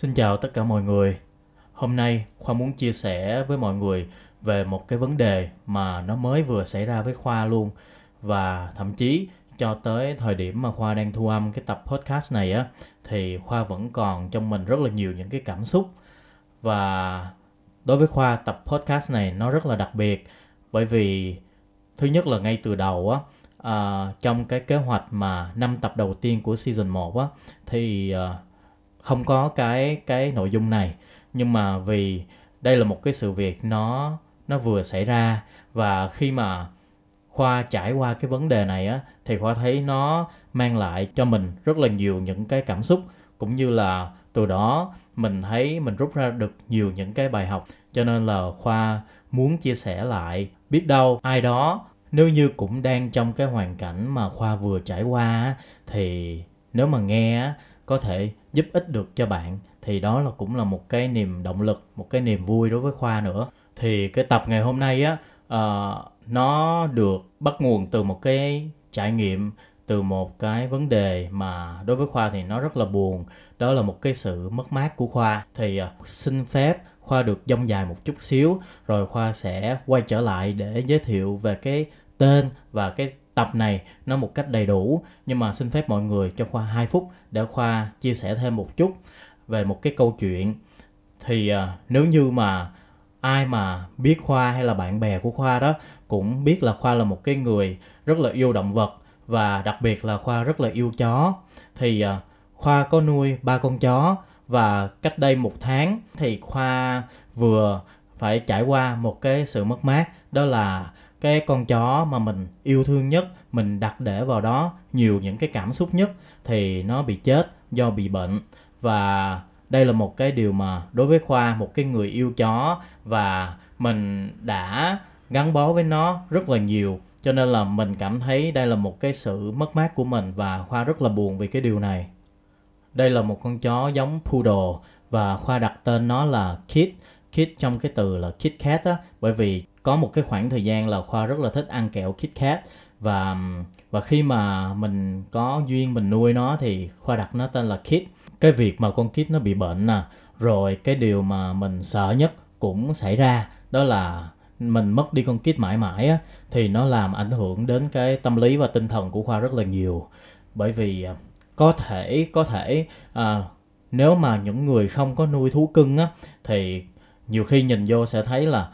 Xin chào tất cả mọi người. Hôm nay Khoa muốn chia sẻ với mọi người về một cái vấn đề mà nó mới vừa xảy ra với Khoa luôn và thậm chí cho tới thời điểm mà Khoa đang thu âm cái tập podcast này á thì Khoa vẫn còn trong mình rất là nhiều những cái cảm xúc và đối với Khoa tập podcast này nó rất là đặc biệt bởi vì thứ nhất là ngay từ đầu á à, trong cái kế hoạch mà năm tập đầu tiên của season 1 á thì à, không có cái cái nội dung này. Nhưng mà vì đây là một cái sự việc nó nó vừa xảy ra và khi mà khoa trải qua cái vấn đề này á, thì khoa thấy nó mang lại cho mình rất là nhiều những cái cảm xúc. Cũng như là từ đó mình thấy mình rút ra được nhiều những cái bài học. Cho nên là khoa muốn chia sẻ lại biết đâu ai đó, nếu như cũng đang trong cái hoàn cảnh mà khoa vừa trải qua thì nếu mà nghe có thể giúp ích được cho bạn thì đó là cũng là một cái niềm động lực một cái niềm vui đối với khoa nữa. Thì cái tập ngày hôm nay á uh, nó được bắt nguồn từ một cái trải nghiệm từ một cái vấn đề mà đối với khoa thì nó rất là buồn. Đó là một cái sự mất mát của khoa. Thì uh, xin phép khoa được dông dài một chút xíu rồi khoa sẽ quay trở lại để giới thiệu về cái tên và cái tập này nó một cách đầy đủ. Nhưng mà xin phép mọi người cho khoa 2 phút để khoa chia sẻ thêm một chút về một cái câu chuyện. Thì uh, nếu như mà ai mà biết khoa hay là bạn bè của khoa đó cũng biết là khoa là một cái người rất là yêu động vật và đặc biệt là khoa rất là yêu chó. Thì uh, khoa có nuôi ba con chó và cách đây một tháng thì khoa vừa phải trải qua một cái sự mất mát đó là cái con chó mà mình yêu thương nhất, mình đặt để vào đó nhiều những cái cảm xúc nhất thì nó bị chết do bị bệnh. Và đây là một cái điều mà đối với khoa, một cái người yêu chó và mình đã gắn bó với nó rất là nhiều. Cho nên là mình cảm thấy đây là một cái sự mất mát của mình và khoa rất là buồn vì cái điều này. Đây là một con chó giống poodle và khoa đặt tên nó là kit. Kit trong cái từ là kit kat á, bởi vì có một cái khoảng thời gian là khoa rất là thích ăn kẹo kit kat. Và và khi mà mình có duyên mình nuôi nó thì khoa đặt nó tên là kit. Cái việc mà con kit nó bị bệnh nè rồi cái điều mà mình sợ nhất cũng xảy ra đó là mình mất đi con kit mãi mãi á thì nó làm ảnh hưởng đến cái tâm lý và tinh thần của khoa rất là nhiều. Bởi vì à, có thể có thể à, nếu mà những người không có nuôi thú cưng á thì nhiều khi nhìn vô sẽ thấy là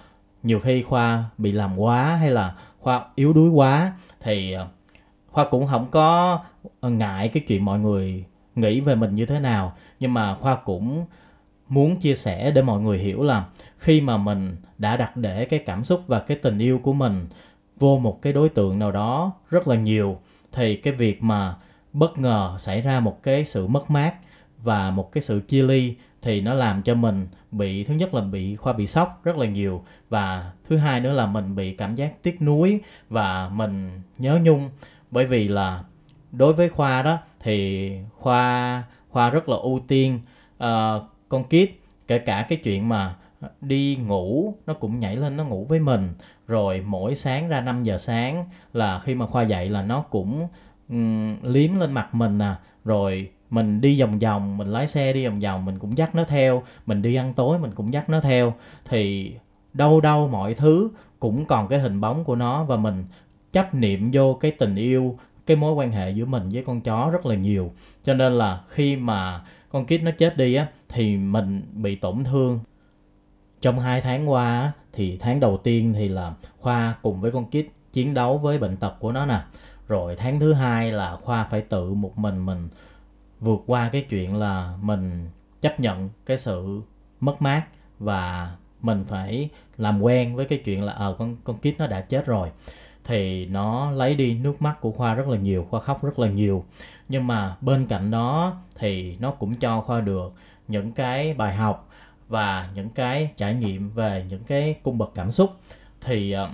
nhiều khi khoa bị làm quá hay là khoa yếu đuối quá, thì ờ, khoa cũng không có ngại cái chuyện mọi người nghĩ về mình như thế nào. Nhưng mà khoa cũng muốn chia sẻ để mọi người hiểu là khi mà mình đã đặt để cái cảm xúc và cái tình yêu của mình vô một cái đối tượng nào đó rất là nhiều, thì cái việc mà bất ngờ xảy ra một cái sự mất mát và một cái sự chia ly thì nó làm cho mình bị thứ nhất là bị khoa bị sốc rất là nhiều và thứ hai nữa là mình bị cảm giác tiếc nuối và mình nhớ nhung. Bởi vì là đối với khoa đó thì khoa khoa rất là ưu tiên uh, con kít kể cả cái chuyện mà đi ngủ nó cũng nhảy lên nó ngủ với mình. Rồi mỗi sáng ra 5 giờ sáng là khi mà khoa dậy là nó cũng um, liếm lên mặt mình nè rồi mình đi vòng vòng mình lái xe đi vòng vòng mình cũng dắt nó theo. Mình đi ăn tối mình cũng dắt nó theo. Thì đâu đâu mọi thứ cũng còn cái hình bóng của nó và mình chấp niệm vô cái tình yêu cái mối quan hệ giữa mình với con chó rất là nhiều. Cho nên là khi mà con kít nó chết đi á thì mình bị tổn thương. Trong hai tháng qua á, thì tháng đầu tiên thì là khoa cùng với con kít chiến đấu với bệnh tật của nó nè. Rồi tháng thứ hai là khoa phải tự một mình mình vượt qua cái chuyện là mình chấp nhận cái sự mất mát và mình phải làm quen với cái chuyện là ờ à, con con kít nó đã chết rồi. Thì nó lấy đi nước mắt của khoa rất là nhiều khoa khóc rất là nhiều. Nhưng mà bên cạnh đó thì nó cũng cho khoa được những cái bài học và những cái trải nghiệm về những cái cung bậc cảm xúc. Thì ờ,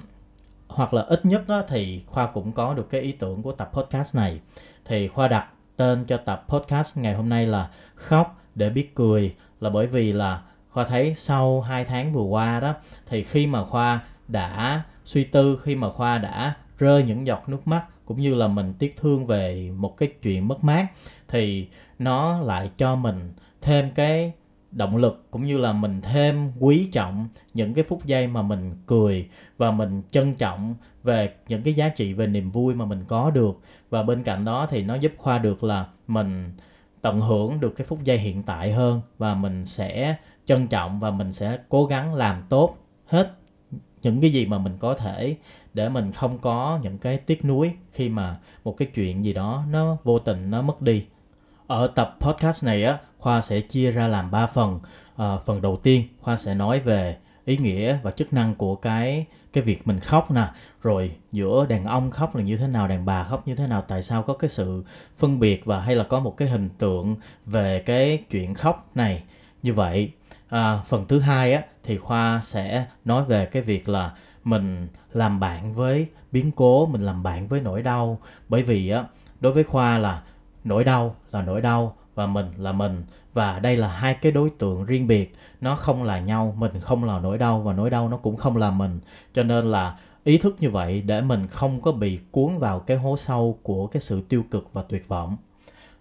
hoặc là ít nhất đó, thì khoa cũng có được cái ý tưởng của tập podcast này. Thì khoa đặt tên cho tập podcast ngày hôm nay là khóc để biết cười. Là bởi vì là khoa thấy sau 2 tháng vừa qua đó, thì khi mà khoa đã suy tư, khi mà khoa đã rơi những giọt nước mắt, cũng như là mình tiếc thương về một cái chuyện mất mát, thì nó lại cho mình thêm cái động lực cũng như là mình thêm quý trọng những cái phút giây mà mình cười và mình trân trọng về những cái giá trị về niềm vui mà mình có được. Và bên cạnh đó thì nó giúp khoa được là mình tận hưởng được cái phút giây hiện tại hơn và mình sẽ trân trọng và mình sẽ cố gắng làm tốt hết những cái gì mà mình có thể để mình không có những cái tiếc nuối khi mà một cái chuyện gì đó nó vô tình nó mất đi. Ở tập podcast này á khoa sẽ chia ra làm 3 phần. À, phần đầu tiên khoa sẽ nói về ý nghĩa và chức năng của cái cái việc mình khóc nè. Rồi giữa đàn ông khóc là như thế nào đàn bà khóc như thế nào tại sao có cái sự phân biệt và hay là có một cái hình tượng về cái chuyện khóc này. Như vậy à, phần thứ hai á thì khoa sẽ nói về cái việc là mình làm bạn với biến cố mình làm bạn với nỗi đau. Bởi vì á đối với khoa là nỗi đau là nỗi đau và mình là mình. Và đây là hai cái đối tượng riêng biệt. Nó không là nhau, mình không là nỗi đau và nỗi đau nó cũng không là mình. Cho nên là ý thức như vậy để mình không có bị cuốn vào cái hố sâu của cái sự tiêu cực và tuyệt vọng.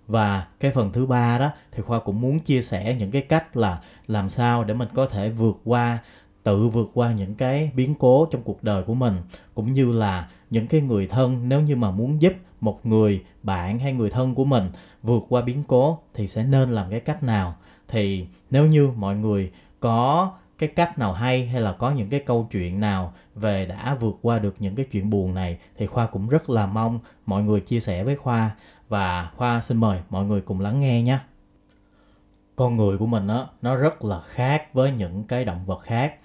Và cái phần thứ ba đó, thì khoa cũng muốn chia sẻ những cái cách là làm sao để mình có thể vượt qua, tự vượt qua những cái biến cố trong cuộc đời của mình. Cũng như là những cái người thân nếu như mà muốn giúp một người bạn hay người thân của mình vượt qua biến cố thì sẽ nên làm cái cách nào? Thì nếu như mọi người có cái cách nào hay hay là có những cái câu chuyện nào về đã vượt qua được những cái chuyện buồn này thì khoa cũng rất là mong mọi người chia sẻ với khoa. Và khoa xin mời mọi người cùng lắng nghe nhé. Con người của mình á, nó rất là khác với những cái động vật khác.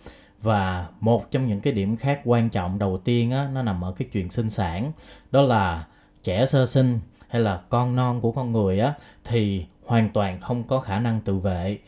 Và một trong những cái điểm khác quan trọng đầu tiên á, nó nằm ở cái chuyện sinh sản. Đó là trẻ sơ sinh hay là con non của con người á, thì hoàn toàn không có khả năng tự vệ.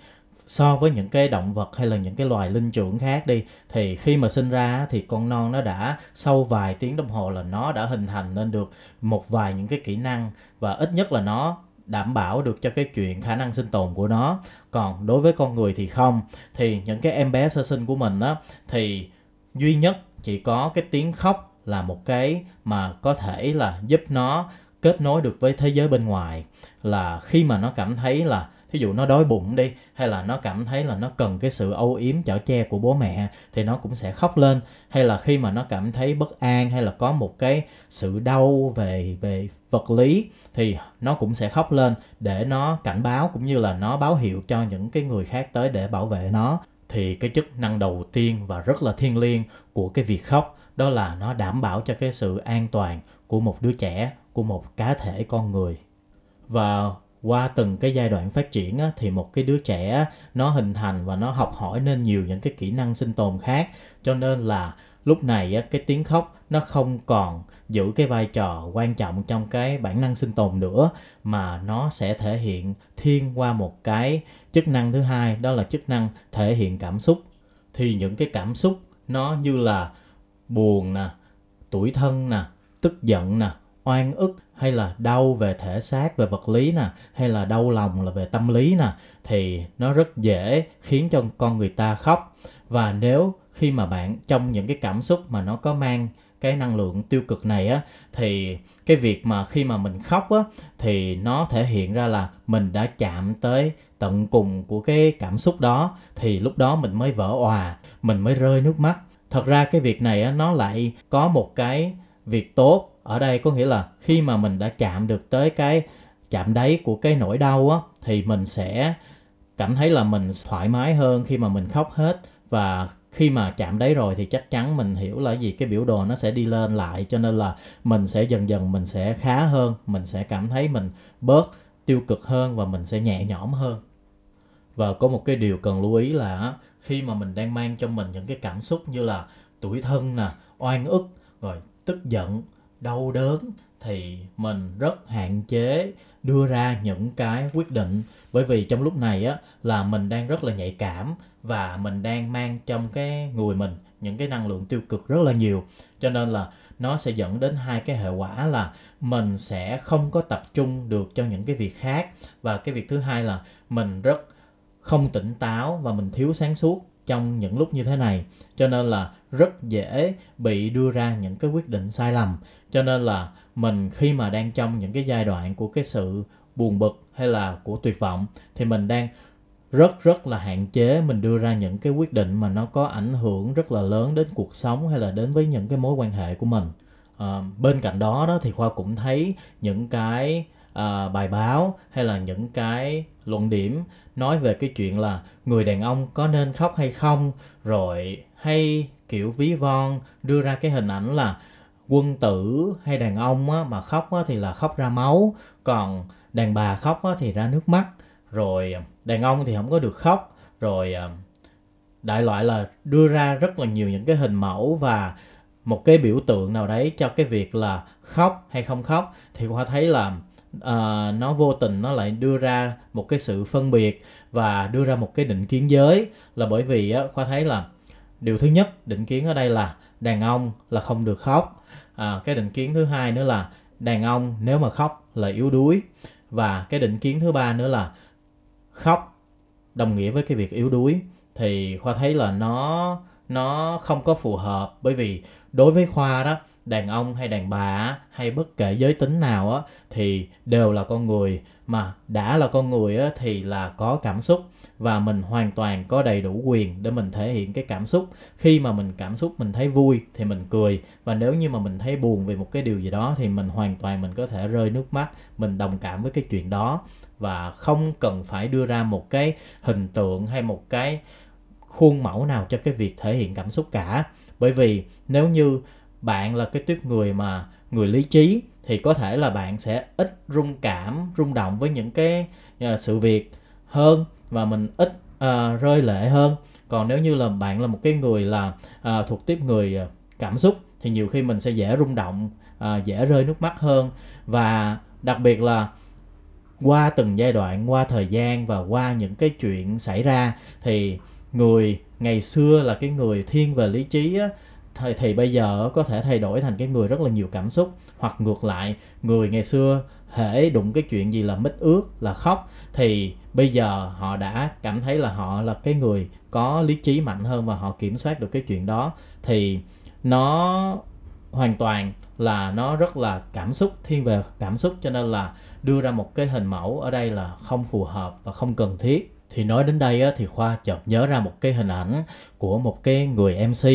So với những cái động vật hay là những cái loài linh trưởng khác đi, thì khi mà sinh ra thì con non nó đã sau vài tiếng đồng hồ là nó đã hình thành nên được một vài những cái kỹ năng và ít nhất là nó đảm bảo được cho cái chuyện khả năng sinh tồn của nó. Còn đối với con người thì không. Thì những cái em bé sơ sinh của mình á, thì duy nhất chỉ có cái tiếng khóc là một cái mà có thể là giúp nó kết nối được với thế giới bên ngoài. Là khi mà nó cảm thấy là, thí dụ nó đói bụng đi, hay là nó cảm thấy là nó cần cái sự âu yếm chở che của bố mẹ, thì nó cũng sẽ khóc lên. Hay là khi mà nó cảm thấy bất an, hay là có một cái sự đau về về vật lý, thì nó cũng sẽ khóc lên để nó cảnh báo cũng như là nó báo hiệu cho những cái người khác tới để bảo vệ nó. Thì cái chức năng đầu tiên và rất là thiêng liêng của cái việc khóc đó là nó đảm bảo cho cái sự an toàn của một đứa trẻ của một cá thể con người. Và qua từng cái giai đoạn phát triển á, thì một cái đứa trẻ nó hình thành và nó học hỏi nên nhiều những cái kỹ năng sinh tồn khác. Cho nên là lúc này á, cái tiếng khóc nó không còn giữ cái vai trò quan trọng trong cái bản năng sinh tồn nữa mà nó sẽ thể hiện thiên qua một cái chức năng thứ hai đó là chức năng thể hiện cảm xúc. Thì những cái cảm xúc nó như là buồn nè tuổi thân nè, tức giận nè, oan ức, hay là đau về thể xác, về vật lý nè, hay là đau lòng là về tâm lý nè, thì nó rất dễ khiến cho con người ta khóc. Và nếu khi mà bạn trong những cái cảm xúc mà nó có mang cái năng lượng tiêu cực này á, thì cái việc mà khi mà mình khóc á, thì nó thể hiện ra là mình đã chạm tới tận cùng của cái cảm xúc đó, thì lúc đó mình mới vỡ òa, mình mới rơi nước mắt thật ra cái việc này nó lại có một cái việc tốt. Ở đây có nghĩa là khi mà mình đã chạm được tới cái chạm đáy của cái nỗi đau á, thì mình sẽ cảm thấy là mình thoải mái hơn khi mà mình khóc hết. Và khi mà chạm đáy rồi thì chắc chắn mình hiểu là gì, cái biểu đồ nó sẽ đi lên lại, cho nên là mình sẽ dần dần mình sẽ khá hơn, mình sẽ cảm thấy mình bớt tiêu cực hơn và mình sẽ nhẹ nhõm hơn. Và có một cái điều cần lưu ý là khi mà mình đang mang trong mình những cái cảm xúc như là tuổi thân nè, oan ức, rồi tức giận, đau đớn, thì mình rất hạn chế đưa ra những cái quyết định. Bởi vì trong lúc này á, là mình đang rất là nhạy cảm và mình đang mang trong cái người mình những cái năng lượng tiêu cực rất là nhiều. Cho nên là nó sẽ dẫn đến hai cái hệ quả là mình sẽ không có tập trung được cho những cái việc khác. Và cái việc thứ hai là mình rất không tỉnh táo và mình thiếu sáng suốt trong những lúc như thế này. Cho nên là rất dễ bị đưa ra những cái quyết định sai lầm. Cho nên là mình khi mà đang trong những cái giai đoạn của cái sự buồn bực hay là của tuyệt vọng thì mình đang rất rất là hạn chế mình đưa ra những cái quyết định mà nó có ảnh hưởng rất là lớn đến cuộc sống hay là đến với những cái mối quan hệ của mình. À, bên cạnh đó đó thì khoa cũng thấy những cái à, bài báo hay là những cái luận điểm nói về cái chuyện là người đàn ông có nên khóc hay không rồi hay kiểu ví von đưa ra cái hình ảnh là quân tử hay đàn ông á, mà khóc á, thì là khóc ra máu còn đàn bà khóc á, thì ra nước mắt. Rồi à, đàn ông thì không có được khóc. Rồi à, đại loại là đưa ra rất là nhiều những cái hình mẫu và một cái biểu tượng nào đấy cho cái việc là khóc hay không khóc. Thì khoa thấy là uh, nó vô tình nó lại đưa ra một cái sự phân biệt và đưa ra một cái định kiến giới. Là bởi vì á, khoa thấy là điều thứ nhất định kiến ở đây là đàn ông là không được khóc. À, cái định kiến thứ hai nữa là đàn ông nếu mà khóc là yếu đuối. Và cái định kiến thứ ba nữa là khóc đồng nghĩa với cái việc yếu đuối. Thì khoa thấy là nó nó không có phù hợp bởi vì đối với khoa đó đàn ông hay đàn bà hay bất kể giới tính nào á, thì đều là con người. Mà đã là con người á, thì là có cảm xúc. Và mình hoàn toàn có đầy đủ quyền để mình thể hiện cái cảm xúc. Khi mà mình cảm xúc, mình thấy vui thì mình cười. Và nếu như mà mình thấy buồn về một cái điều gì đó thì mình hoàn toàn mình có thể rơi nước mắt, mình đồng cảm với cái chuyện đó. Và không cần phải đưa ra một cái hình tượng hay một cái khuôn mẫu nào cho cái việc thể hiện cảm xúc cả. Bởi vì nếu như bạn là cái tuyếp người mà người lý trí thì có thể là bạn sẽ ít rung cảm rung động với những cái uh, sự việc hơn và mình ít uh, rơi lệ hơn. Còn nếu như là bạn là một cái người là uh, thuộc tiếp người cảm xúc thì nhiều khi mình sẽ dễ rung động uh, dễ rơi nước mắt hơn. Và đặc biệt là qua từng giai đoạn qua thời gian và qua những cái chuyện xảy ra thì người ngày xưa là cái người thiên về lý trí á, thì, thì bây giờ có thể thay đổi thành cái người rất là nhiều cảm xúc. Hoặc ngược lại người ngày xưa hễ đụng cái chuyện gì là mít ướt là khóc. Thì bây giờ họ đã cảm thấy là họ là cái người có lý trí mạnh hơn và họ kiểm soát được cái chuyện đó. Thì nó hoàn toàn là nó rất là cảm xúc thiên về cảm xúc. Cho nên là đưa ra một cái hình mẫu ở đây là không phù hợp và không cần thiết. Thì nói đến đây thì khoa chợt nhớ ra một cái hình ảnh của một cái người mc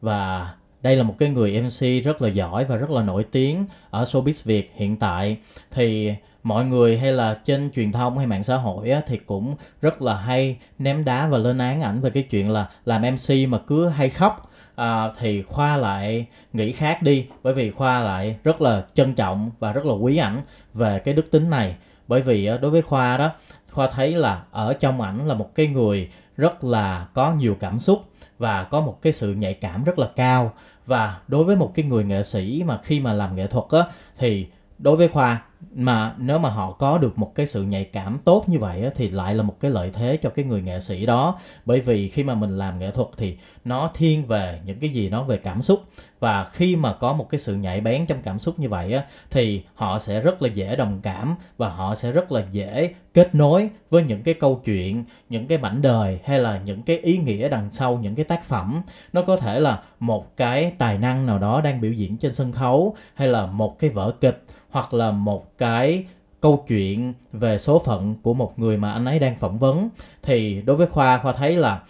và đây là một cái người MC rất là giỏi và rất là nổi tiếng ở showbiz Việt hiện tại. Thì mọi người hay là trên truyền thông hay mạng xã hội á, thì cũng rất là hay ném đá và lên án ảnh về cái chuyện là làm MC mà cứ hay khóc. À, thì khoa lại nghĩ khác đi bởi vì khoa lại rất là trân trọng và rất là quý ảnh về cái đức tính này. Bởi vì đối với khoa đó khoa thấy là ở trong ảnh là một cái người rất là có nhiều cảm xúc và có một cái sự nhạy cảm rất là cao. Và đối với một cái người nghệ sĩ mà khi mà làm nghệ thuật á, thì đối với khoa mà nếu mà họ có được một cái sự nhạy cảm tốt như vậy á, thì lại là một cái lợi thế cho cái người nghệ sĩ đó. Bởi vì khi mà mình làm nghệ thuật thì nó thiên về những cái gì nó về cảm xúc. Và khi mà có một cái sự nhạy bén trong cảm xúc như vậy á, thì họ sẽ rất là dễ đồng cảm và họ sẽ rất là dễ kết nối với những cái câu chuyện những cái mảnh đời hay là những cái ý nghĩa đằng sau những cái tác phẩm. Nó có thể là một cái tài năng nào đó đang biểu diễn trên sân khấu hay là một cái vở kịch hoặc là một cái câu chuyện về số phận của một người mà anh ấy đang phỏng vấn. Thì đối với khoa khoa thấy là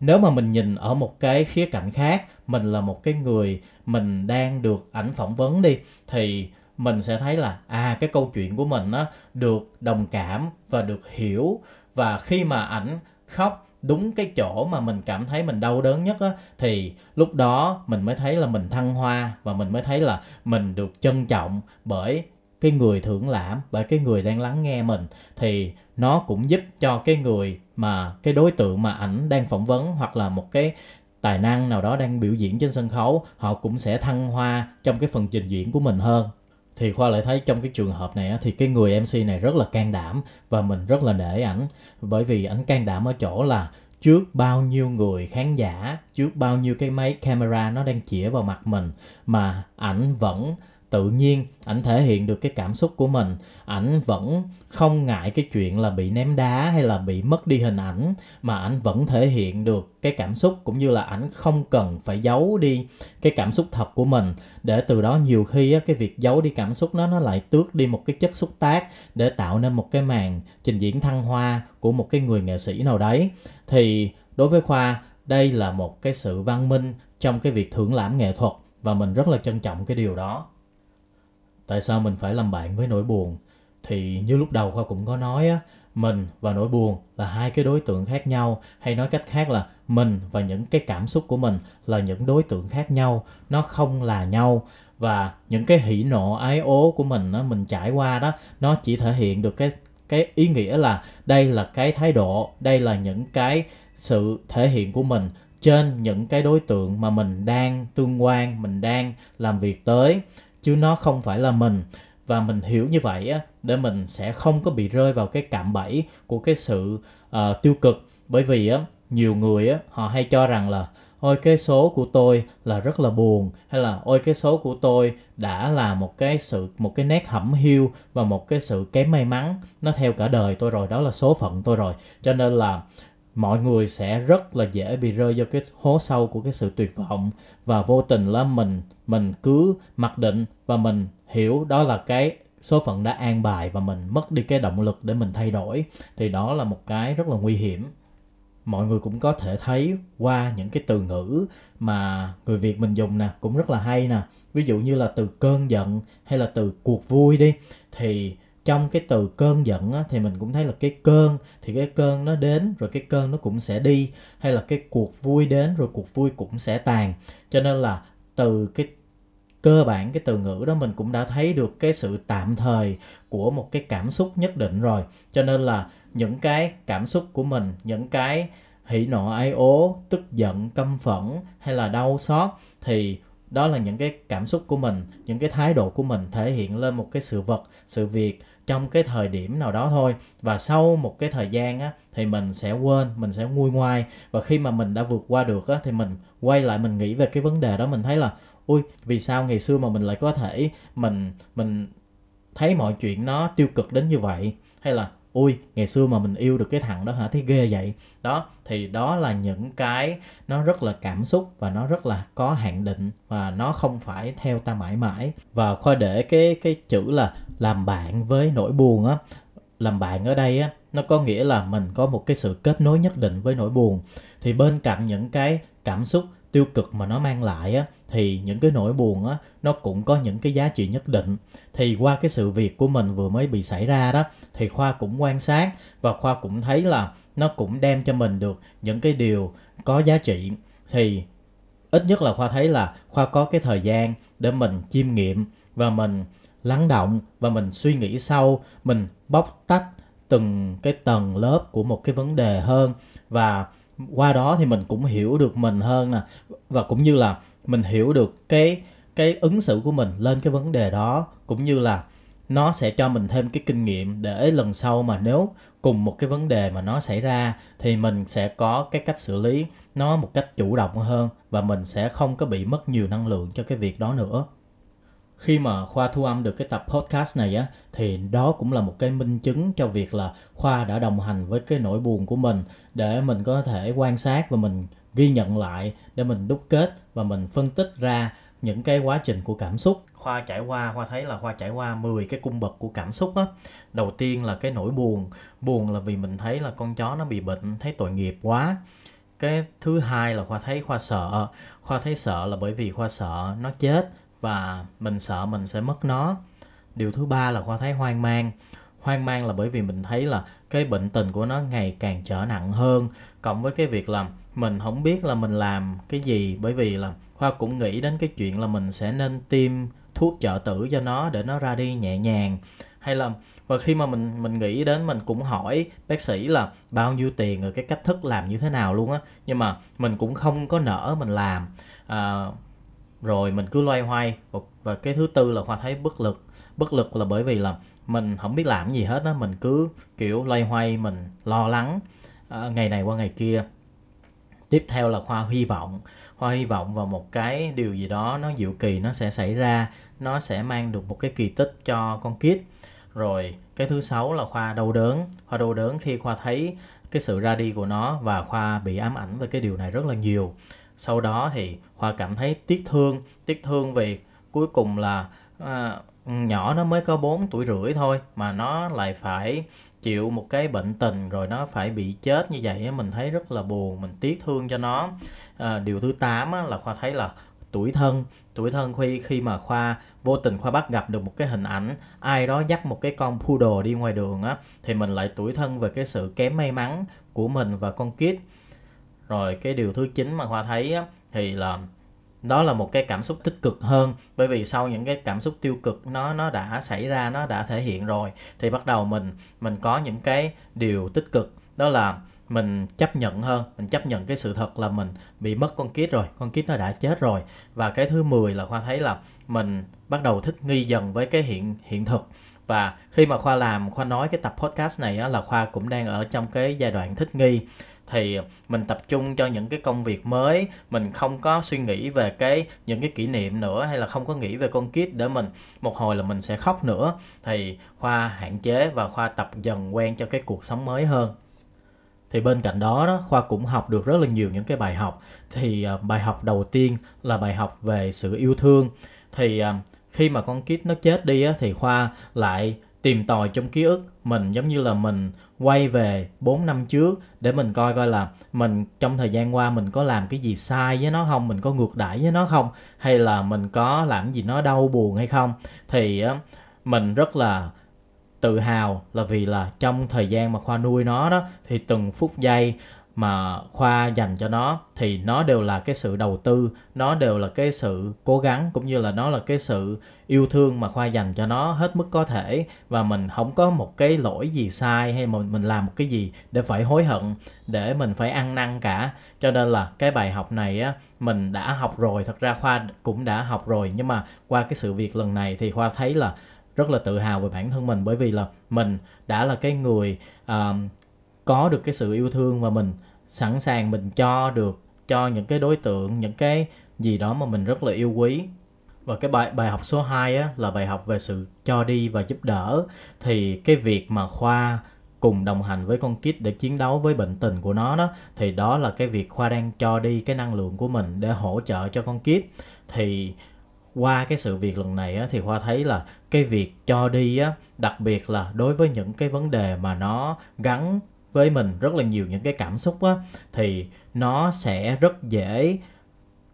nếu mà mình nhìn ở một cái khía cạnh khác, mình là một cái người mình đang được ảnh phỏng vấn đi, thì mình sẽ thấy là à cái câu chuyện của mình á, được đồng cảm và được hiểu. Và khi mà ảnh khóc đúng cái chỗ mà mình cảm thấy mình đau đớn nhất á, thì lúc đó mình mới thấy là mình thăng hoa và mình mới thấy là mình được trân trọng bởi cái người thưởng lãm bởi cái người đang lắng nghe mình thì nó cũng giúp cho cái người mà, cái đối tượng mà ảnh đang phỏng vấn hoặc là một cái tài năng nào đó đang biểu diễn trên sân khấu, họ cũng sẽ thăng hoa trong cái phần trình diễn của mình hơn. Thì khoa lại thấy trong cái trường hợp này thì cái người mc này rất là can đảm và mình rất là nể ảnh. Bởi vì ảnh can đảm ở chỗ là trước bao nhiêu người khán giả, trước bao nhiêu cái máy camera nó đang chĩa vào mặt mình mà ảnh vẫn tự nhiên ảnh thể hiện được cái cảm xúc của mình. Ảnh vẫn không ngại cái chuyện là bị ném đá hay là bị mất đi hình ảnh mà ảnh vẫn thể hiện được cái cảm xúc cũng như là ảnh không cần phải giấu đi cái cảm xúc thật của mình. Để từ đó nhiều khi á, cái việc giấu đi cảm xúc nó nó lại tước đi một cái chất xúc tác để tạo nên một cái màn trình diễn thăng hoa của một cái người nghệ sĩ nào đấy. Thì đối với khoa đây là một cái sự văn minh trong cái việc thưởng lãm nghệ thuật và mình rất là trân trọng cái điều đó tại sao mình phải làm bạn với nỗi buồn? Thì như lúc đầu khoa cũng có nói á, mình và nỗi buồn là hai cái đối tượng khác nhau. Hay nói cách khác là mình và những cái cảm xúc của mình là những đối tượng khác nhau. Nó không là nhau. Và những cái hỉ nộ, ái ố của mình á, mình trải qua đó, nó chỉ thể hiện được cái cái ý nghĩa là đây là cái thái độ, đây là những cái sự thể hiện của mình trên những cái đối tượng mà mình đang tương quan, mình đang làm việc tới chứ nó không phải là mình. Và mình hiểu như vậy á để mình sẽ không có bị rơi vào cái cạm bẫy của cái sự uh, tiêu cực. Bởi vì á nhiều người á họ hay cho rằng là ôi cái số của tôi là rất là buồn. Hay là ôi cái số của tôi đã là một cái sự một cái nét hẩm hiu và một cái sự kém may mắn. Nó theo cả đời tôi rồi đó là số phận tôi rồi. Cho nên là mọi người sẽ rất là dễ bị rơi vào cái hố sâu của cái sự tuyệt vọng. Và vô tình là mình mình cứ mặc định và mình hiểu đó là cái số phận đã an bài và mình mất đi cái động lực để mình thay đổi thì đó là một cái rất là nguy hiểm. Mọi người cũng có thể thấy qua những cái từ ngữ mà người Việt mình dùng nè cũng rất là hay nè. Ví dụ như là từ cơn giận hay là từ cuộc vui đi thì trong cái từ cơn giận á, thì mình cũng thấy là cái cơn thì cái cơn nó đến rồi cái cơn nó cũng sẽ đi hay là cái cuộc vui đến rồi cuộc vui cũng sẽ tàn. Cho nên là từ cái cơ bản cái từ ngữ đó mình cũng đã thấy được cái sự tạm thời của một cái cảm xúc nhất định rồi. Cho nên là những cái cảm xúc của mình, những cái hỉ nộ, ai ố, tức giận, căm phẫn hay là đau xót thì đó là những cái cảm xúc của mình, những cái thái độ của mình thể hiện lên một cái sự vật, sự việc trong cái thời điểm nào đó thôi. Và sau một cái thời gian á, thì mình sẽ quên, mình sẽ nguôi ngoai. Và khi mà mình đã vượt qua được á, thì mình quay lại mình nghĩ về cái vấn đề đó, mình thấy là ui vì sao ngày xưa mà mình lại có thể mình mình thấy mọi chuyện nó tiêu cực đến như vậy? Hay là ui ngày xưa mà mình yêu được cái thằng đó hả? Thấy ghê vậy. Đó, thì đó là những cái nó rất là cảm xúc và nó rất là có hạn định và nó không phải theo ta mãi mãi. Và khoa để cái cái chữ là làm bạn với nỗi buồn á, làm bạn ở đây á, nó có nghĩa là mình có một cái sự kết nối nhất định với nỗi buồn. Thì bên cạnh những cái cảm xúc tiêu cực mà nó mang lại á, thì những cái nỗi buồn á, nó cũng có những cái giá trị nhất định. Thì qua cái sự việc của mình vừa mới bị xảy ra đó, thì khoa cũng quan sát và khoa cũng thấy là nó cũng đem cho mình được những cái điều có giá trị. Thì ít nhất là khoa thấy là khoa có cái thời gian để mình chiêm nghiệm và mình lắng động và mình suy nghĩ sâu, mình bóc tách từng cái tầng lớp của một cái vấn đề hơn và qua đó thì mình cũng hiểu được mình hơn nè. Và cũng như là mình hiểu được cái cái ứng xử của mình lên cái vấn đề đó. Cũng như là nó sẽ cho mình thêm cái kinh nghiệm để lần sau mà nếu cùng một cái vấn đề mà nó xảy ra thì mình sẽ có cái cách xử lý nó một cách chủ động hơn và mình sẽ không có bị mất nhiều năng lượng cho cái việc đó nữa khi mà khoa thu âm được cái tập podcast này á, thì đó cũng là một cái minh chứng cho việc là khoa đã đồng hành với cái nỗi buồn của mình để mình có thể quan sát và mình ghi nhận lại, để mình đúc kết và mình phân tích ra những cái quá trình của cảm xúc. Khoa trải qua, khoa thấy là khoa trải qua 10 cái cung bậc của cảm xúc á. Đầu tiên là cái nỗi buồn. Buồn là vì mình thấy là con chó nó bị bệnh, thấy tội nghiệp quá. Cái thứ hai là khoa thấy khoa sợ. Khoa thấy sợ là bởi vì khoa sợ nó chết và mình sợ mình sẽ mất nó. Điều thứ ba là khoa thấy hoang mang. Hoang mang là bởi vì mình thấy là cái bệnh tình của nó ngày càng trở nặng hơn. Cộng với cái việc là mình không biết là mình làm cái gì bởi vì là khoa cũng nghĩ đến cái chuyện là mình sẽ nên tiêm thuốc trợ tử cho nó để nó ra đi nhẹ nhàng. Hay là và khi mà mình mình nghĩ đến mình cũng hỏi bác sĩ là bao nhiêu tiền rồi cái cách thức làm như thế nào luôn á. Nhưng mà mình cũng không có nỡ mình làm. À, rồi mình cứ loay hoay. Và cái thứ tư là khoa thấy bất lực. Bất lực là bởi vì là mình không biết làm gì hết á. Mình cứ kiểu loay hoay mình lo lắng uh, ngày này qua ngày kia. Tiếp theo là khoa hy vọng. Khoa hy vọng vào một cái điều gì đó nó diệu kỳ nó sẽ xảy ra. Nó sẽ mang được một cái kỳ tích cho con kid rồi cái thứ sáu là khoa đau đớn. Khoa đau đớn khi khoa thấy cái sự ra đi của nó và khoa bị ám ảnh về cái điều này rất là nhiều sau đó thì khoa cảm thấy tiếc thương tiếc thương vì cuối cùng là à, nhỏ nó mới có 4 tuổi rưỡi thôi mà nó lại phải chịu một cái bệnh tình rồi nó phải bị chết như vậy mình thấy rất là buồn mình tiếc thương cho nó. À, điều thứ 8 là khoa thấy là tuổi thân tuổi thân khi khi mà khoa vô tình khoa bắt gặp được một cái hình ảnh ai đó dắt một cái con poodle đi ngoài đường á thì mình lại tuổi thân về cái sự kém may mắn của mình và con kid rồi cái điều thứ chín mà khoa thấy á, thì là đó là một cái cảm xúc tích cực hơn. Bởi vì sau những cái cảm xúc tiêu cực nó nó đã xảy ra nó đã thể hiện rồi thì bắt đầu mình mình có những cái điều tích cực. Đó là mình chấp nhận hơn mình chấp nhận cái sự thật là mình bị mất con kít rồi con kít nó đã chết rồi. Và cái thứ 10 là khoa thấy là mình bắt đầu thích nghi dần với cái hiện hiện thực. Và khi mà khoa làm khoa nói cái tập podcast này á, là khoa cũng đang ở trong cái giai đoạn thích nghi thì mình tập trung cho những cái công việc mới. Mình không có suy nghĩ về cái những cái kỷ niệm nữa hay là không có nghĩ về con kid để mình một hồi là mình sẽ khóc nữa. Thì khoa hạn chế và khoa tập dần quen cho cái cuộc sống mới hơn. Thì bên cạnh đó, đó khoa cũng học được rất là nhiều những cái bài học. Thì uh, bài học đầu tiên là bài học về sự yêu thương. Thì uh, khi mà con kid nó chết đi á, thì khoa lại tìm tòi trong ký ức mình giống như là mình quay về 4 năm trước để mình coi coi là mình trong thời gian qua mình có làm cái gì sai với nó không, mình có ngược đãi với nó không, hay là mình có làm gì nó đau buồn hay không. Thì mình rất là tự hào là vì là trong thời gian mà khoa nuôi nó đó, thì từng phút giây mà khoa dành cho nó thì nó đều là cái sự đầu tư nó đều là cái sự cố gắng cũng như là nó là cái sự yêu thương mà khoa dành cho nó hết mức có thể. Và mình không có một cái lỗi gì sai hay mà mình làm một cái gì để phải hối hận để mình phải ăn năn cả. Cho nên là cái bài học này á mình đã học rồi thật ra khoa cũng đã học rồi. Nhưng mà qua cái sự việc lần này thì khoa thấy là rất là tự hào về bản thân mình bởi vì là mình đã là cái người uh, có được cái sự yêu thương và mình sẵn sàng mình cho được cho những cái đối tượng những cái gì đó mà mình rất là yêu quý. Và cái bài bài học số 2 á, là bài học về sự cho đi và giúp đỡ. Thì cái việc mà khoa cùng đồng hành với con kít để chiến đấu với bệnh tình của nó đó thì đó là cái việc khoa đang cho đi cái năng lượng của mình để hỗ trợ cho con kít. Thì qua cái sự việc lần này á, thì khoa thấy là cái việc cho đi á đặc biệt là đối với những cái vấn đề mà nó gắn với mình rất là nhiều những cái cảm xúc á, thì nó sẽ rất dễ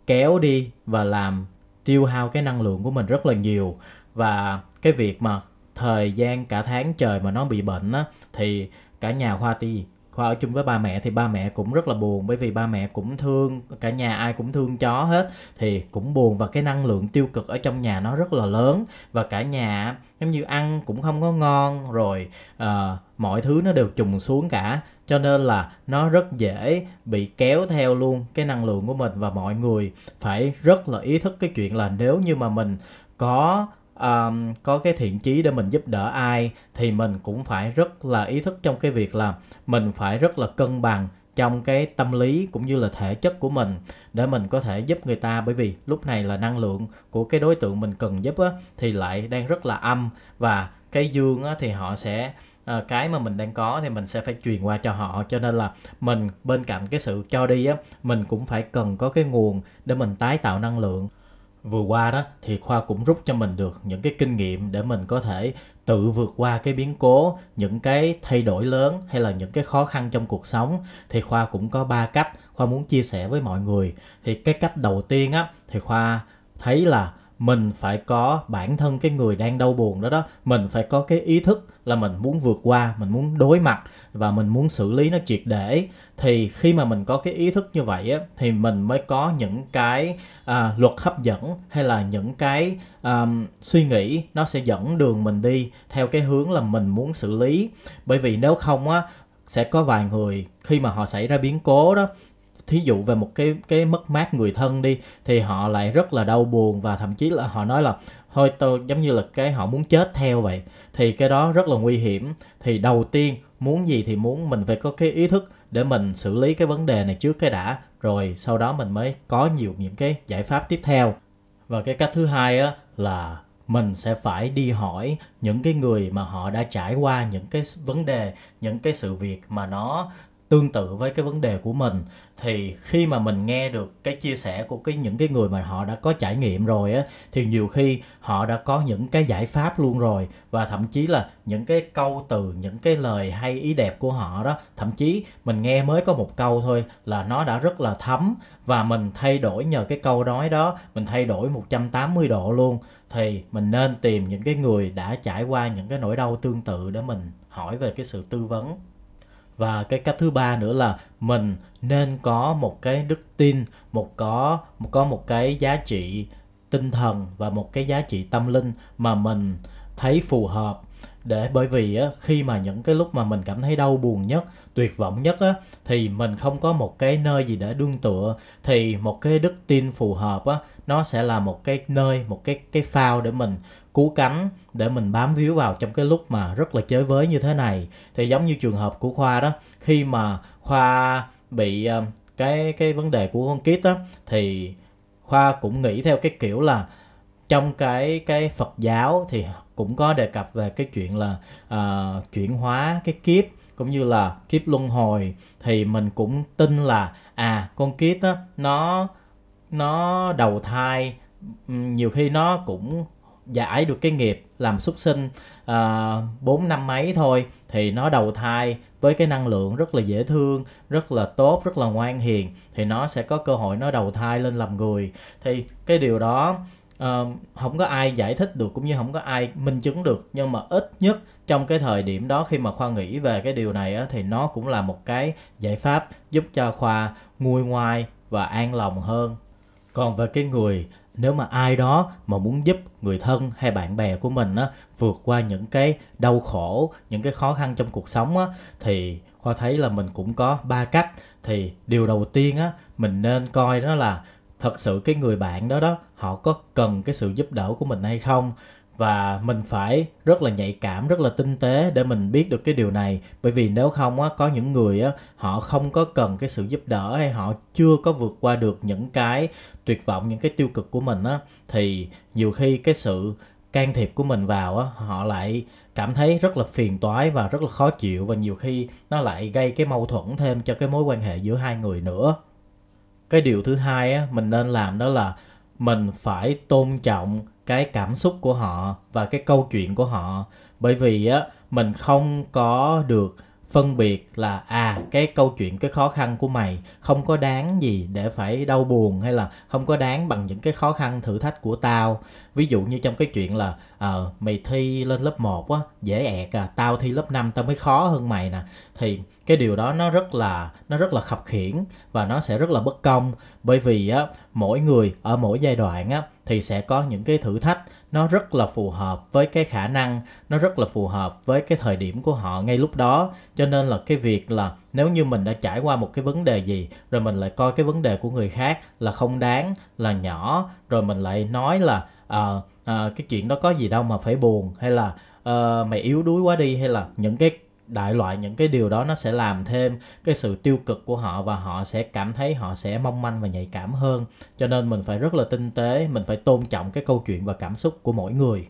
kéo đi và làm tiêu hao cái năng lượng của mình rất là nhiều. Và cái việc mà thời gian cả tháng trời mà nó bị bệnh á, thì cả nhà khoa ti Khoa ở chung với ba mẹ thì ba mẹ cũng rất là buồn bởi vì ba mẹ cũng thương cả nhà ai cũng thương chó hết thì cũng buồn và cái năng lượng tiêu cực ở trong nhà nó rất là lớn. Và cả nhà giống như ăn cũng không có ngon rồi uh, mọi thứ nó đều trùng xuống cả. Cho nên là nó rất dễ bị kéo theo luôn cái năng lượng của mình và mọi người phải rất là ý thức cái chuyện là nếu như mà mình có um, có cái thiện chí để mình giúp đỡ ai thì mình cũng phải rất là ý thức trong cái việc là mình phải rất là cân bằng trong cái tâm lý cũng như là thể chất của mình để mình có thể giúp người ta. Bởi vì lúc này là năng lượng của cái đối tượng mình cần giúp á, thì lại đang rất là âm và cái dương á, thì họ sẽ à, cái mà mình đang có thì mình sẽ phải truyền qua cho họ. Cho nên là mình bên cạnh cái sự cho đi á mình cũng phải cần có cái nguồn để mình tái tạo năng lượng vừa qua đó, thì khoa cũng rút cho mình được những cái kinh nghiệm để mình có thể tự vượt qua cái biến cố, những cái thay đổi lớn hay là những cái khó khăn trong cuộc sống. Thì khoa cũng có ba cách khoa muốn chia sẻ với mọi người. Thì cái cách đầu tiên á, thì khoa thấy là mình phải có bản thân cái người đang đau buồn đó đó, mình phải có cái ý thức là mình muốn vượt qua mình muốn đối mặt và mình muốn xử lý nó triệt để thì khi mà mình có cái ý thức như vậy á thì mình mới có những cái à, luật hấp dẫn hay là những cái à, suy nghĩ nó sẽ dẫn đường mình đi theo cái hướng là mình muốn xử lý. Bởi vì nếu không á sẽ có vài người khi mà họ xảy ra biến cố đó thí dụ về một cái cái mất mát người thân đi thì họ lại rất là đau buồn và thậm chí là họ nói là thôi tôi giống như là cái họ muốn chết theo vậy. Thì cái đó rất là nguy hiểm. Thì đầu tiên, muốn gì thì muốn, mình phải có cái ý thức để mình xử lý cái vấn đề này trước cái đã. Rồi sau đó mình mới có nhiều những cái giải pháp tiếp theo. Và cái cách thứ hai á, là mình sẽ phải đi hỏi những cái người mà họ đã trải qua những cái vấn đề, những cái sự việc mà nó tương tự với cái vấn đề của mình, thì khi mà mình nghe được cái chia sẻ của cái những cái người mà họ đã có trải nghiệm rồi á, thì nhiều khi họ đã có những cái giải pháp luôn rồi. Và thậm chí là những cái câu từ, những cái lời hay, ý đẹp của họ đó, thậm chí mình nghe mới có một câu thôi là nó đã rất là thấm. Và mình thay đổi nhờ cái câu nói đó, mình thay đổi 180 độ luôn. Thì mình nên tìm những cái người đã trải qua những cái nỗi đau tương tự để mình hỏi về cái sự tư vấn và cái cách thứ ba nữa là mình nên có một cái đức tin một có một có một cái giá trị tinh thần và một cái giá trị tâm linh mà mình thấy phù hợp. Để bởi vì á, khi mà những cái lúc mà mình cảm thấy đau buồn nhất tuyệt vọng nhất á, thì mình không có một cái nơi gì để đương tựa thì một cái đức tin phù hợp á, nó sẽ là một cái nơi một cái cái phao để mình cú cánh để mình bám víu vào trong cái lúc mà rất là chới với như thế này. Thì giống như trường hợp của khoa đó khi mà khoa bị ờ, cái cái vấn đề của con kít đó thì khoa cũng nghĩ theo cái kiểu là trong cái cái Phật giáo thì cũng có đề cập về cái chuyện là uh, chuyển hóa cái kiếp cũng như là kiếp luân hồi. Thì mình cũng tin là à con kiếp đó nó nó đầu thai nhiều khi nó cũng giải được cái nghiệp làm súc sinh ờ, bốn uh, năm mấy thôi thì nó đầu thai với cái năng lượng rất là dễ thương rất là tốt rất là ngoan hiền thì nó sẽ có cơ hội nó đầu thai lên làm người. Thì cái điều đó ờ, uh, không có ai giải thích được cũng như không có ai minh chứng được nhưng mà ít nhất trong cái thời điểm đó khi mà khoa nghĩ về cái điều này á, thì nó cũng là một cái giải pháp giúp cho khoa nguôi ngoai và an lòng hơn. Còn về cái người nếu mà ai đó mà muốn giúp người thân hay bạn bè của mình á, vượt qua những cái đau khổ, những cái khó khăn trong cuộc sống á, thì khoa thấy là mình cũng có ba cách. Thì điều đầu tiên á, mình nên coi đó là thật sự cái người bạn đó đó, họ có cần cái sự giúp đỡ của mình hay không? Và mình phải rất là nhạy cảm, rất là tinh tế để mình biết được cái điều này. Bởi vì nếu không á, có những người á, họ không có cần cái sự giúp đỡ hay họ chưa có vượt qua được những cái tuyệt vọng, những cái tiêu cực của mình á, thì nhiều khi cái sự can thiệp của mình vào á, họ lại cảm thấy rất là phiền toái và rất là khó chịu và nhiều khi nó lại gây cái mâu thuẫn thêm cho cái mối quan hệ giữa hai người nữa. Cái điều thứ hai á, mình nên làm đó là mình phải tôn trọng cái cảm xúc của họ và cái câu chuyện của họ. Bởi vì á, mình không có được phân biệt là à cái câu chuyện cái khó khăn của mày không có đáng gì để phải đau buồn hay là không có đáng bằng những cái khó khăn thử thách của tao. Ví dụ như trong cái chuyện là à, mày thi lên lớp 1 á dễ ẹt à tao thi lớp 5 tao mới khó hơn mày nè. Thì cái điều đó nó rất là nó rất là khập khiển và nó sẽ rất là bất công. Bởi vì á mỗi người ở mỗi giai đoạn á thì sẽ có những cái thử thách nó rất là phù hợp với cái khả năng nó rất là phù hợp với cái thời điểm của họ ngay lúc đó. Cho nên là cái việc là nếu như mình đã trải qua một cái vấn đề gì rồi mình lại coi cái vấn đề của người khác là không đáng là nhỏ rồi mình lại nói là à, à, cái chuyện đó có gì đâu mà phải buồn hay là à, mày yếu đuối quá đi hay là những cái đại loại, những cái điều đó nó sẽ làm thêm cái sự tiêu cực của họ và họ sẽ cảm thấy họ sẽ mong manh và nhạy cảm hơn. Cho nên mình phải rất là tinh tế, mình phải tôn trọng cái câu chuyện và cảm xúc của mỗi người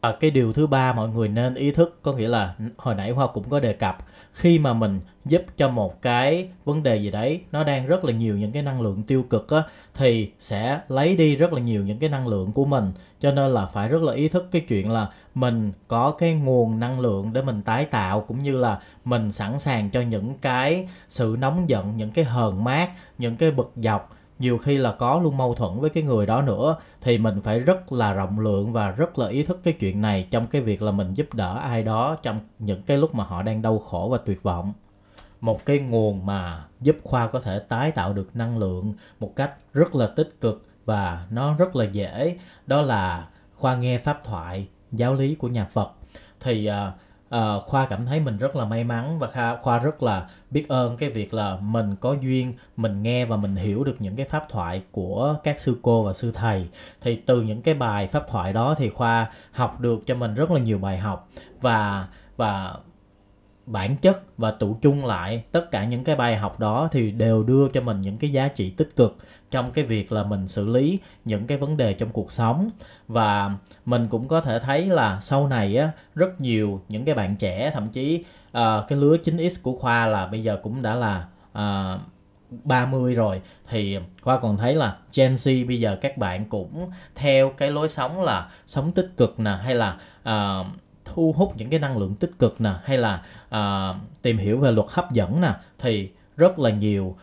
và cái điều thứ ba mọi người nên ý thức, có nghĩa là hồi nãy hoa cũng có đề cập, khi mà mình giúp cho một cái vấn đề gì đấy, nó đang rất là nhiều những cái năng lượng tiêu cực á, thì sẽ lấy đi rất là nhiều những cái năng lượng của mình. Cho nên là phải rất là ý thức cái chuyện là mình có cái nguồn năng lượng để mình tái tạo, cũng như là mình sẵn sàng cho những cái sự nóng giận, những cái hờn mát, những cái bực dọc nhiều khi là có luôn mâu thuẫn với cái người đó nữa thì mình phải rất là rộng lượng và rất là ý thức cái chuyện này trong cái việc là mình giúp đỡ ai đó trong những cái lúc mà họ đang đau khổ và tuyệt vọng. Một cái nguồn mà giúp khoa có thể tái tạo được năng lượng một cách rất là tích cực và nó rất là dễ đó là khoa nghe pháp thoại giáo lý của nhà phật. Thì uh, uh, khoa cảm thấy mình rất là may mắn và khoa rất là biết ơn cái việc là mình có duyên mình nghe và mình hiểu được những cái pháp thoại của các sư cô và sư thầy. Thì từ những cái bài pháp thoại đó thì khoa học được cho mình rất là nhiều bài học và và bản chất và tụ chung lại tất cả những cái bài học đó thì đều đưa cho mình những cái giá trị tích cực trong cái việc là mình xử lý những cái vấn đề trong cuộc sống. Và mình cũng có thể thấy là sau này á rất nhiều những cái bạn trẻ thậm chí uh, cái lứa 9x của khoa là bây giờ cũng đã là ờ, uh, 30 rồi. Thì Khoa còn thấy là Gen Z bây giờ các bạn cũng theo cái lối sống là sống tích cực nè hay là uh, thu hút những cái năng lượng tích cực nè hay là uh, tìm hiểu về luật hấp dẫn nè. Thì rất là nhiều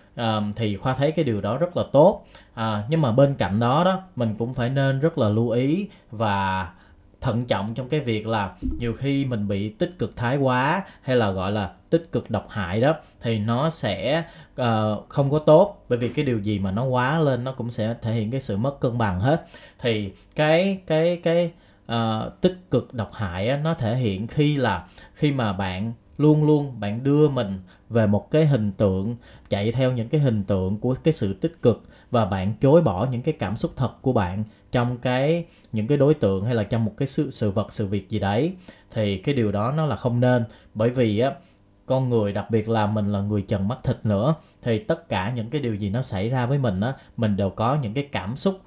thì khoa thấy cái điều đó rất là tốt. À, nhưng mà bên cạnh đó đó mình cũng phải nên rất là lưu ý và thận trọng trong cái việc là nhiều khi mình bị tích cực thái quá hay là gọi là tích cực độc hại đó thì nó sẽ uh, không có tốt. Bởi vì cái điều gì mà nó quá lên nó cũng sẽ thể hiện cái sự mất cân bằng hết. Thì cái cái cái uh, tích cực độc hại á, nó thể hiện khi là khi mà bạn luôn luôn bạn đưa mình về một cái hình tượng, chạy theo những cái hình tượng của cái sự tích cực và bạn chối bỏ những cái cảm xúc thật của bạn trong cái, những cái đối tượng hay là trong một cái sự sự vật, sự việc gì đấy. Thì cái điều đó nó là không nên. Bởi vì á, con người, đặc biệt là mình là người trần mắt thịt nữa, thì tất cả những cái điều gì nó xảy ra với mình á, mình đều có những cái cảm xúc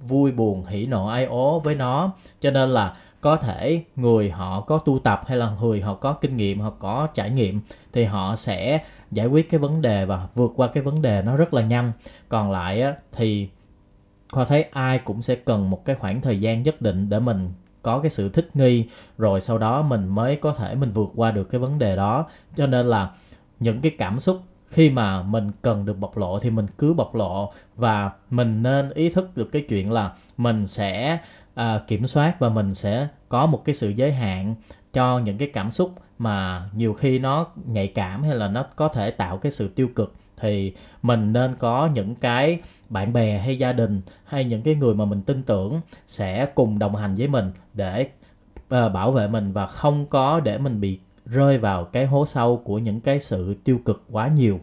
vui buồn, hỉ nộ, ai ố với nó. Cho nên là có thể người họ có tu tập hay là người họ có kinh nghiệm họ có trải nghiệm thì họ sẽ giải quyết cái vấn đề và vượt qua cái vấn đề nó rất là nhanh. Còn lại á, thì khoa thấy ai cũng sẽ cần một cái khoảng thời gian nhất định để mình có cái sự thích nghi rồi sau đó mình mới có thể mình vượt qua được cái vấn đề đó. Cho nên là những cái cảm xúc khi mà mình cần được bộc lộ thì mình cứ bộc lộ và mình nên ý thức được cái chuyện là mình sẽ à, kiểm soát và mình sẽ có một cái sự giới hạn cho những cái cảm xúc mà nhiều khi nó nhạy cảm hay là nó có thể tạo cái sự tiêu cực. Thì mình nên có những cái bạn bè hay gia đình hay những cái người mà mình tin tưởng sẽ cùng đồng hành với mình để uh, bảo vệ mình và không có để mình bị rơi vào cái hố sâu của những cái sự tiêu cực quá nhiều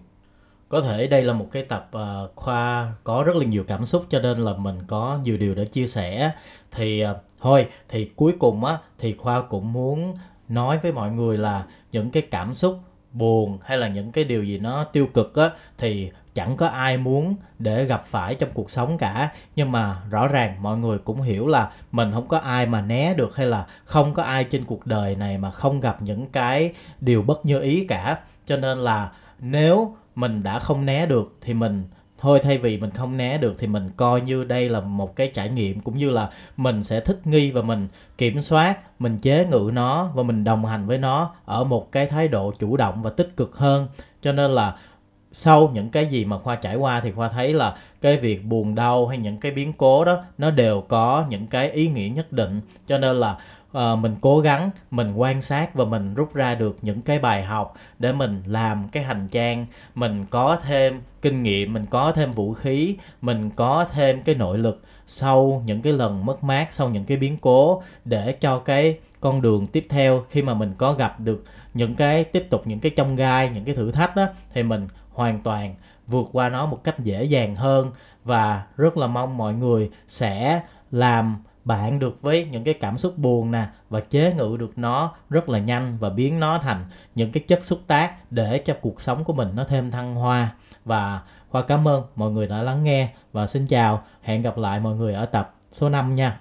có thể đây là một cái tập uh, khoa có rất là nhiều cảm xúc cho nên là mình có nhiều điều để chia sẻ. Thì uh, thôi thì cuối cùng á thì khoa cũng muốn nói với mọi người là những cái cảm xúc buồn hay là những cái điều gì nó tiêu cực á thì chẳng có ai muốn để gặp phải trong cuộc sống cả. Nhưng mà rõ ràng mọi người cũng hiểu là mình không có ai mà né được hay là không có ai trên cuộc đời này mà không gặp những cái điều bất như ý cả. Cho nên là nếu mình đã không né được thì mình, thôi thay vì mình không né được thì mình coi như đây là một cái trải nghiệm cũng như là mình sẽ thích nghi và mình kiểm soát, mình chế ngự nó và mình đồng hành với nó ở một cái thái độ chủ động và tích cực hơn. Cho nên là sau những cái gì mà khoa trải qua thì khoa thấy là cái việc buồn đau hay những cái biến cố đó, nó đều có những cái ý nghĩa nhất định. Cho nên là uh, mình cố gắng mình quan sát và mình rút ra được những cái bài học để mình làm cái hành trang. Mình có thêm kinh nghiệm mình có thêm vũ khí mình có thêm cái nội lực sau những cái lần mất mát sau những cái biến cố để cho cái con đường tiếp theo khi mà mình có gặp được những cái tiếp tục những cái trong gai những cái thử thách đó thì mình hoàn toàn vượt qua nó một cách dễ dàng hơn. Và rất là mong mọi người sẽ làm bạn được với những cái cảm xúc buồn nè và chế ngự được nó rất là nhanh và biến nó thành những cái chất xúc tác để cho cuộc sống của mình nó thêm thăng hoa. Và Khoa cảm ơn mọi người đã lắng nghe và xin chào. Hẹn gặp lại mọi người ở tập số 5 nha.